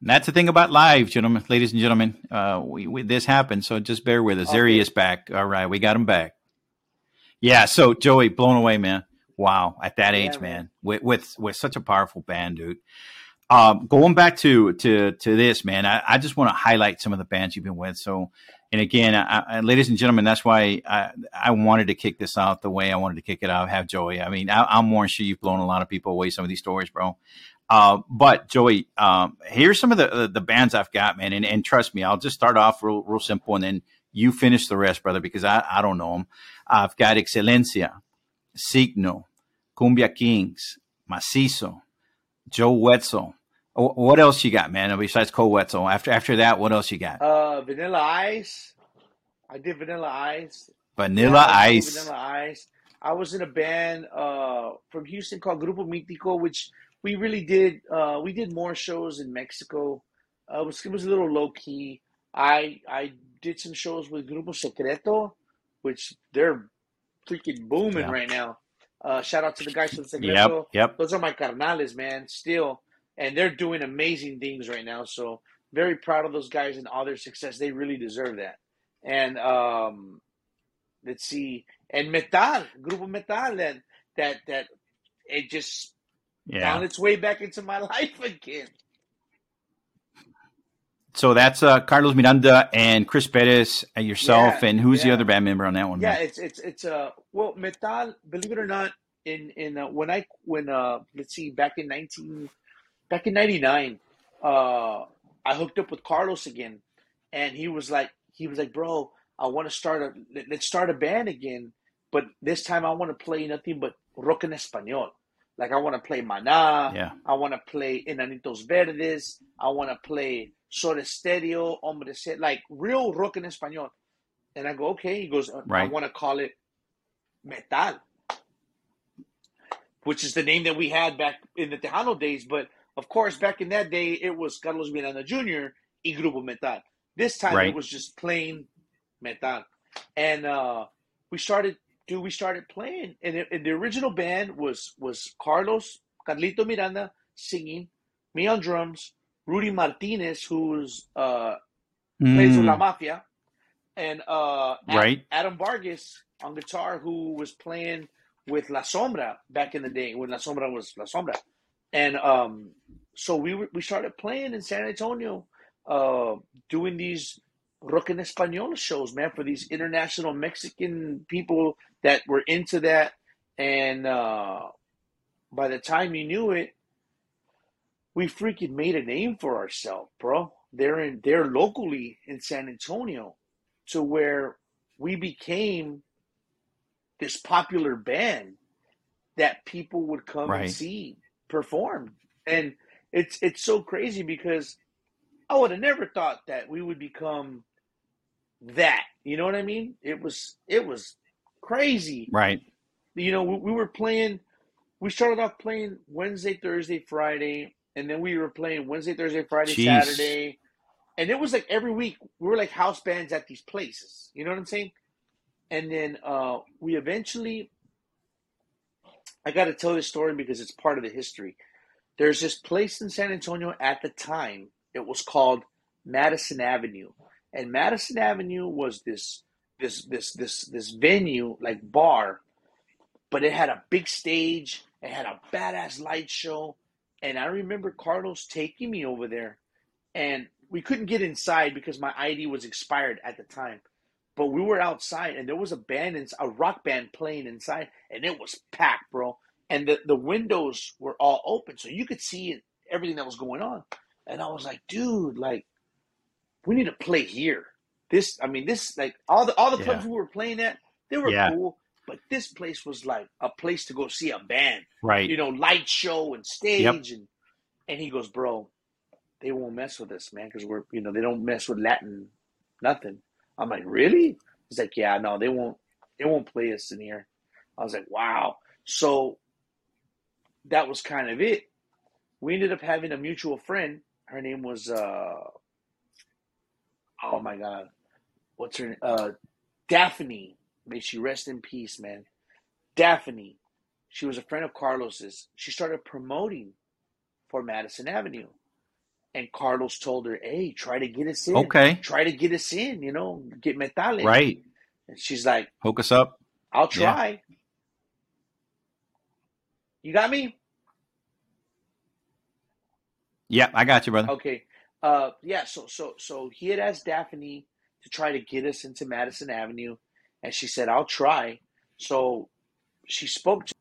And that's the thing about live, gentlemen, ladies and gentlemen. Uh, we, we this happened, so just bear with us. There he is back. All right, we got him back. Yeah. So Joey, blown away, man. Wow, at that age, man. man, with with with such a powerful band, dude. Um, going back to to to this, man, I, I just want to highlight some of the bands you've been with. So, and again, I, I, ladies and gentlemen, that's why I I wanted to kick this out the way I wanted to kick it out. Have Joey. I mean, I, I'm more sure you've blown a lot of people away. Some of these stories, bro. Uh, but Joey, um, here's some of the, the the bands I've got, man, and, and trust me, I'll just start off real real simple, and then you finish the rest, brother, because I I don't know them. I've got Xelencia, Siggno, Kumbia Kings, Macizo, Joe Wetzel. Wh- What else you got, man? Besides Cole Wetzel, after after that, what else you got? Uh, Vanilla Ice. I did Vanilla Ice. Vanilla Yeah, Ice. Vanilla Ice. I was in a band uh, from Houston called Grupo Mítico, which we really did. Uh, we did more shows in Mexico. Uh, it, was, it was a little low key. I I did some shows with Grupo Secreto, which they're freaking booming Yeah. right now. Uh, shout out to the guys from Secreto. Yep, yep. Those are my carnales, man. Still, and they're doing amazing things right now. So very proud of those guys and all their success. They really deserve that. And um, let's see, and Metal, Grupo Metal, that that that it just Yeah. found its way back into my life again. So that's uh, Carlos Miranda and Chris Perez and yourself, Yeah, and who's the other band member on that one? Yeah, man? it's it's it's uh well Metal. Believe it or not, in in uh, when I when uh let's see back in nineteen back in ninety nine, uh, I hooked up with Carlos again, and he was like he was like, bro, I want to start a let's start a band again, but this time I want to play nothing but rock en español. Like I want to play Maná. Yeah. I want to play Enanitos Verdes. I want to play Soda Stereo, Hombres G, like real rock en español. And I go, okay. He goes, I want to call it Metal, which is the name that we had back in the Tejano days. But of course, back in that day, it was Carlos Miranda Jr. y Grupo Metal. This time Right. it was just plain Metal. And uh, we started, dude, we started playing. And, it, and the original band was was Carlos, Carlito Miranda singing, me on drums, Rudy Martinez, who's uh, plays with La Mm, Mafia, and uh, Right. Adam Vargas on guitar, who was playing with La Sombra back in the day when La Sombra was La Sombra, and um, so we were, we started playing in San Antonio, uh, doing these rock and español shows, man, for these international Mexican people that were into that, and uh, by the time you knew it, we freaking made a name for ourselves, bro. They're in they're locally in San Antonio to where we became this popular band that people would come Right. and see perform. And it's it's so crazy because I would have never thought that we would become that. You know what I mean? It was it was crazy right. you know, we, we were playing. We started off playing Wednesday, Thursday, Friday, and then we were playing Wednesday, Thursday, Friday, Jeez. Saturday, and it was like every week we were like house bands at these places. You know what I'm saying? And then uh, we eventually, I got to tell this story because it's part of the history. There's this place in San Antonio at the time. It was called Madison Avenue, and Madison Avenue was this this this this this venue like bar but it had a big stage. It had a badass light show. And I remember Carlos taking me over there. And we couldn't get inside because my ID was expired at the time. But we were outside and there was a band, a rock band playing inside. And it was packed, bro. And the, the windows were all open. So you could see everything that was going on. And I was like, dude, like, we need to play here. This, I mean, this, like, all the all the clubs Yeah. we were playing at, they were Yeah. cool. But this place was like a place to go see a band, Right. you know, light show and stage, and and he goes, bro, they won't mess with us, man, because we're, you know, they don't mess with Latin, nothing. I'm like, really? He's like, yeah, no, they won't, they won't play us in here. I was like, wow. So that was kind of it. We ended up having a mutual friend. Her name was, uh, oh my god, what's her? name? Uh, Daphne. May she rest in peace, man. Daphne. She was a friend of Carlos's. She started promoting for Madison Avenue. And Carlos told her, hey, try to get us in. Okay. Try to get us in, you know, get metal in. Right. And she's like, Hook us up. I'll Yeah. try. You got me? Yeah, I got you, brother. Okay. Uh yeah, so so so he had asked Daphne to try to get us into Madison Avenue and she said, I'll try. So she spoke to